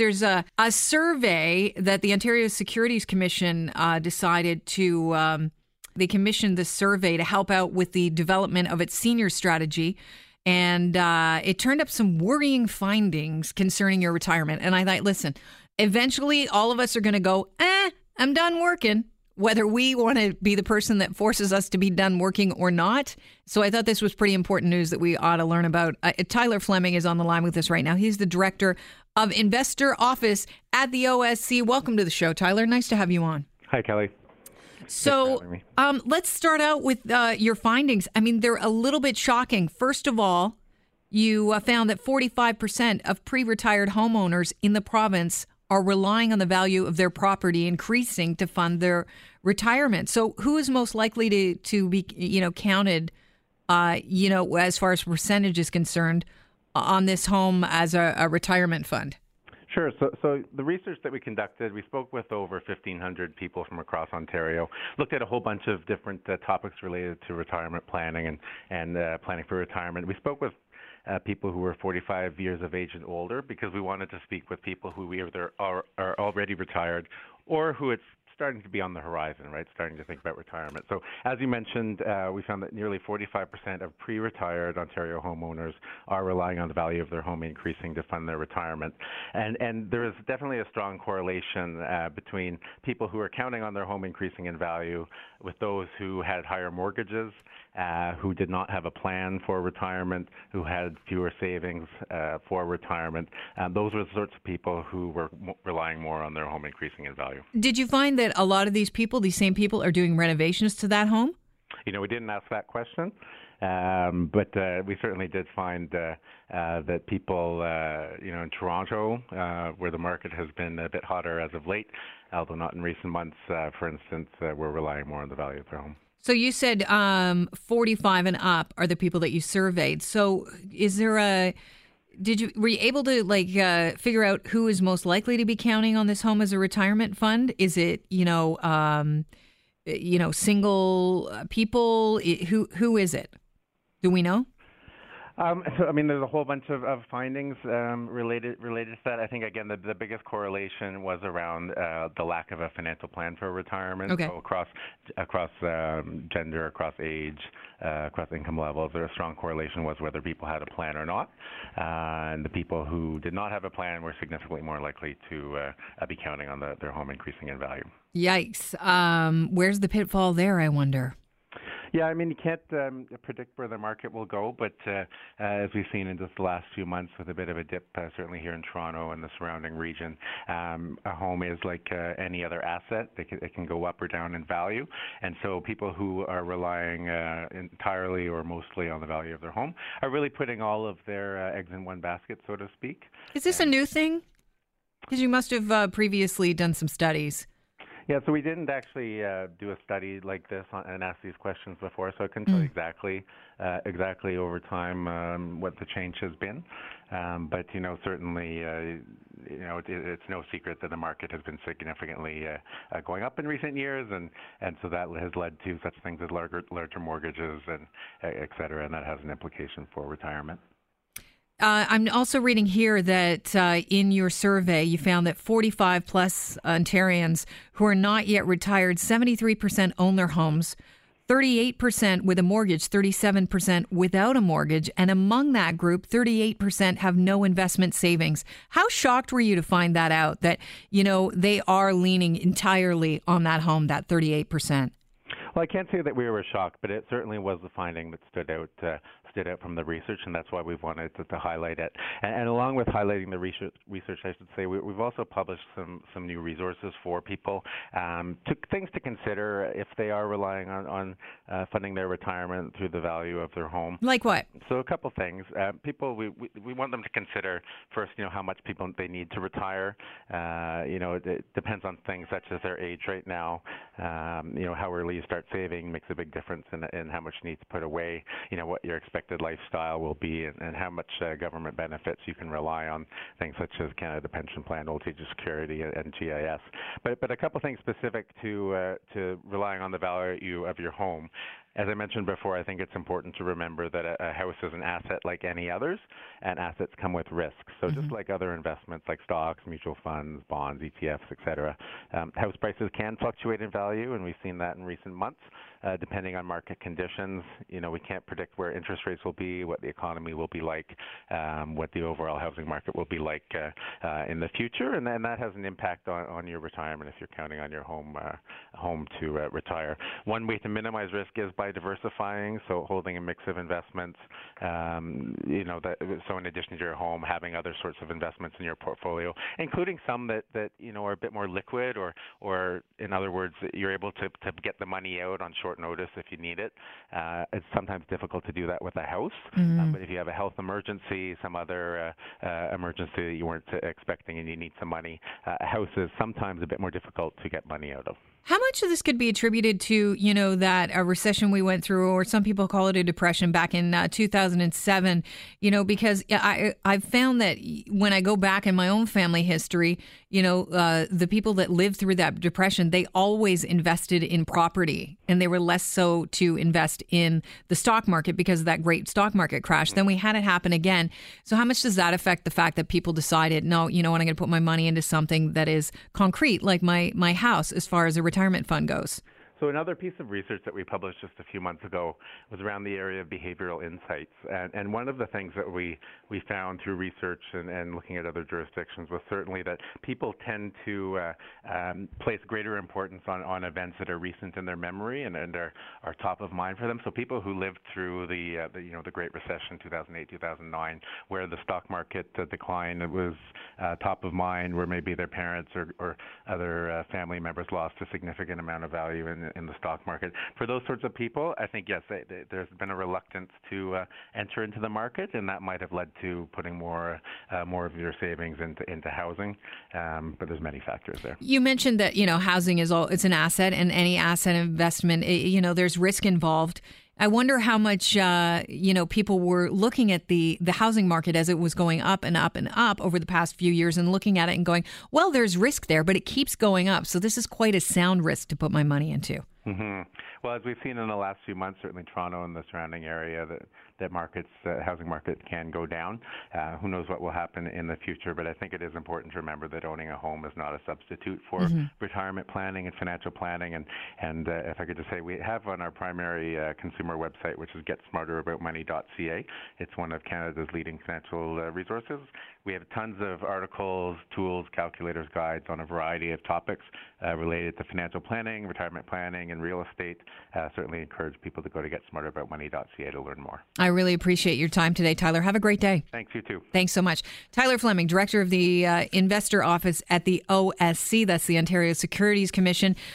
There's a, a survey that the Ontario Securities Commission uh, decided to. Um, they commissioned the survey to help out with the development of its senior strategy. And uh, it turned up some worrying findings concerning your retirement. And I thought, listen, eventually all of us are going to go, eh, I'm done working whether we want to be the person that forces us to be done working or not. So I thought this was pretty important news that we ought to learn about. Uh, Tyler Fleming is on the line with us right now. He's the director of investor office at the OSC. Welcome to the show, Tyler. Nice to have you on. Hi, Kelly. So um, let's start out with uh, your findings. I mean, they're a little bit shocking. First of all, you uh, found that 45% of pre retired homeowners in the province are relying on the value of their property increasing to fund their retirement. So, who is most likely to to be you know counted, uh, you know, as far as percentage is concerned, on this home as a, a retirement fund? Sure. So, so the research that we conducted, we spoke with over 1,500 people from across Ontario, looked at a whole bunch of different uh, topics related to retirement planning and and uh, planning for retirement. We spoke with uh, people who were 45 years of age and older because we wanted to speak with people who either are, are already retired or who it's starting to be on the horizon, right? Starting to think about retirement. So, as you mentioned, uh, we found that nearly 45% of pre-retired Ontario homeowners are relying on the value of their home increasing to fund their retirement, and and there is definitely a strong correlation uh, between people who are counting on their home increasing in value with those who had higher mortgages uh, who did not have a plan for retirement, who had fewer savings uh, for retirement. Um, those were the sorts of people who were m- relying more on their home increasing in value. Did you find that a lot of these people, these same people, are doing renovations to that home? You know, we didn't ask that question. Um, but uh, we certainly did find uh, uh, that people, uh, you know, in Toronto, uh, where the market has been a bit hotter as of late, although not in recent months, uh, for instance, we're relying more on the value of their home. So you said um, 45 and up are the people that you surveyed. So is there a did you were you able to like uh, figure out who is most likely to be counting on this home as a retirement fund? Is it you know um, you know single people? Who who is it? Do we know? Um, so, I mean, there's a whole bunch of, of findings um, related related to that. I think again, the, the biggest correlation was around uh, the lack of a financial plan for retirement. Okay. So across across um, gender, across age, uh, across income levels, there a strong correlation was whether people had a plan or not. Uh, and the people who did not have a plan were significantly more likely to uh, be counting on the, their home increasing in value. Yikes! Um, where's the pitfall there? I wonder. Yeah, I mean, you can't um, predict where the market will go, but uh, uh, as we've seen in just the last few months with a bit of a dip, uh, certainly here in Toronto and the surrounding region, um, a home is like uh, any other asset. It can, it can go up or down in value. And so people who are relying uh, entirely or mostly on the value of their home are really putting all of their uh, eggs in one basket, so to speak. Is this and a new thing? Because you must have uh, previously done some studies. Yeah, so we didn't actually uh, do a study like this on, and ask these questions before, so I couldn't tell you mm. exactly uh, exactly over time um, what the change has been. Um, but you know, certainly, uh, you know, it, it's no secret that the market has been significantly uh, uh, going up in recent years, and and so that has led to such things as larger larger mortgages and uh, et cetera, and that has an implication for retirement. Uh, I'm also reading here that uh, in your survey, you found that 45 plus Ontarians who are not yet retired, 73% own their homes, 38% with a mortgage, 37% without a mortgage. And among that group, 38% have no investment savings. How shocked were you to find that out that, you know, they are leaning entirely on that home, that 38%? Well, I can't say that we were shocked, but it certainly was the finding that stood out uh, stood out from the research, and that's why we've wanted to, to highlight it. And, and, along with highlighting the research, research I should say, we, have also published some some new resources for people, um, to, things to consider if they are relying on on uh, funding their retirement through the value of their home. Like what? So a couple things. Uh, people, we, we we want them to consider first, you know, how much people they need to retire. Uh, you know, it, it, depends on things such as their age right now. Um, you know, how early you start saving makes a big difference in, in how much you need to put away. You know, what you're expecting expected lifestyle will be and, and how much uh, government benefits you can rely on, things such as Canada Pension Plan, Old Age Security, and GIS. But but a couple things specific to uh, to relying on the value of your home. As I mentioned before, I think it's important to remember that a, house is an asset like any others, and assets come with risks. So mm-hmm. just like other investments like stocks, mutual funds, bonds, ETFs, etc., um, house prices can fluctuate in value, and we've seen that in recent months uh, depending on market conditions. You know, we can't predict where interest rates will be, what the economy will be like, um, what the overall housing market will be like uh, uh, in the future, and then that has an impact on, on your retirement if you're counting on your home uh, home to uh, retire. One way to minimize risk is by diversifying, so holding a mix of investments. Um, you know, that, so in addition to your home, having other sorts of investments in your portfolio, including some that that you know are a bit more liquid, or or in other words, you're able to to get the money out on short notice if you need it. Uh, it's sometimes difficult to do that with a house, mm-hmm. uh, but if you have a health emergency, some other uh, uh, emergency that you weren't expecting, and you need some money, uh, a house is sometimes a bit more difficult to get money out of. How much of this could be attributed to, you know, that a recession we went through, or some people call it a depression back in uh, 2007? You know, because I I've found that when I go back in my own family history, you know, uh, the people that lived through that depression, they always invested in property, and they were less so to invest in the stock market because of that great stock market crash. Then we had it happen again. So how much does that affect the fact that people decided, no, you know what, I'm going to put my money into something that is concrete, like my my house, as far as a retirement fund goes? So another piece of research that we published just a few months ago was around the area of behavioral insights. And, and one of the things that we, we found through research and, and looking at other jurisdictions was certainly that people tend to uh, um, place greater importance on, on events that are recent in their memory and, and are, are top of mind for them. So people who lived through the, uh, the you know the Great Recession 2008 2009, where the stock market uh, decline was uh, top of mind, where maybe their parents or, or other uh, family members lost a significant amount of value in in the stock market. For those sorts of people, I think yes, they, they, there's been a reluctance to uh, enter into the market, and that might have led to putting more uh, more of your savings into into housing. Um, but there's many factors there. You mentioned that you know housing is all it's an asset, and any asset investment, it, you know, there's risk involved. I wonder how much uh, you know people were looking at the the housing market as it was going up and up and up over the past few years, and looking at it and going, "Well, there's risk there, but it keeps going up, so this is quite a sound risk to put my money into." Mm-hmm. Well, as we've seen in the last few months, certainly Toronto and the surrounding area, that that markets, uh, housing market can go down. Uh, who knows what will happen in the future? But I think it is important to remember that owning a home is not a substitute for mm-hmm. retirement planning and financial planning. And and uh, if I could just say, we have on our primary uh, consumer website, which is GetSmarterAboutMoney.ca. It's one of Canada's leading financial uh, resources. We have tons of articles, tools, calculators, guides on a variety of topics uh, related to financial planning, retirement planning, and real estate. Uh, certainly encourage people to go to getsmarteraboutmoney.ca to learn more. I really appreciate your time today, Tyler. Have a great day. Thanks, you too. Thanks so much. Tyler Fleming, Director of the uh, Investor Office at the OSC, that's the Ontario Securities Commission.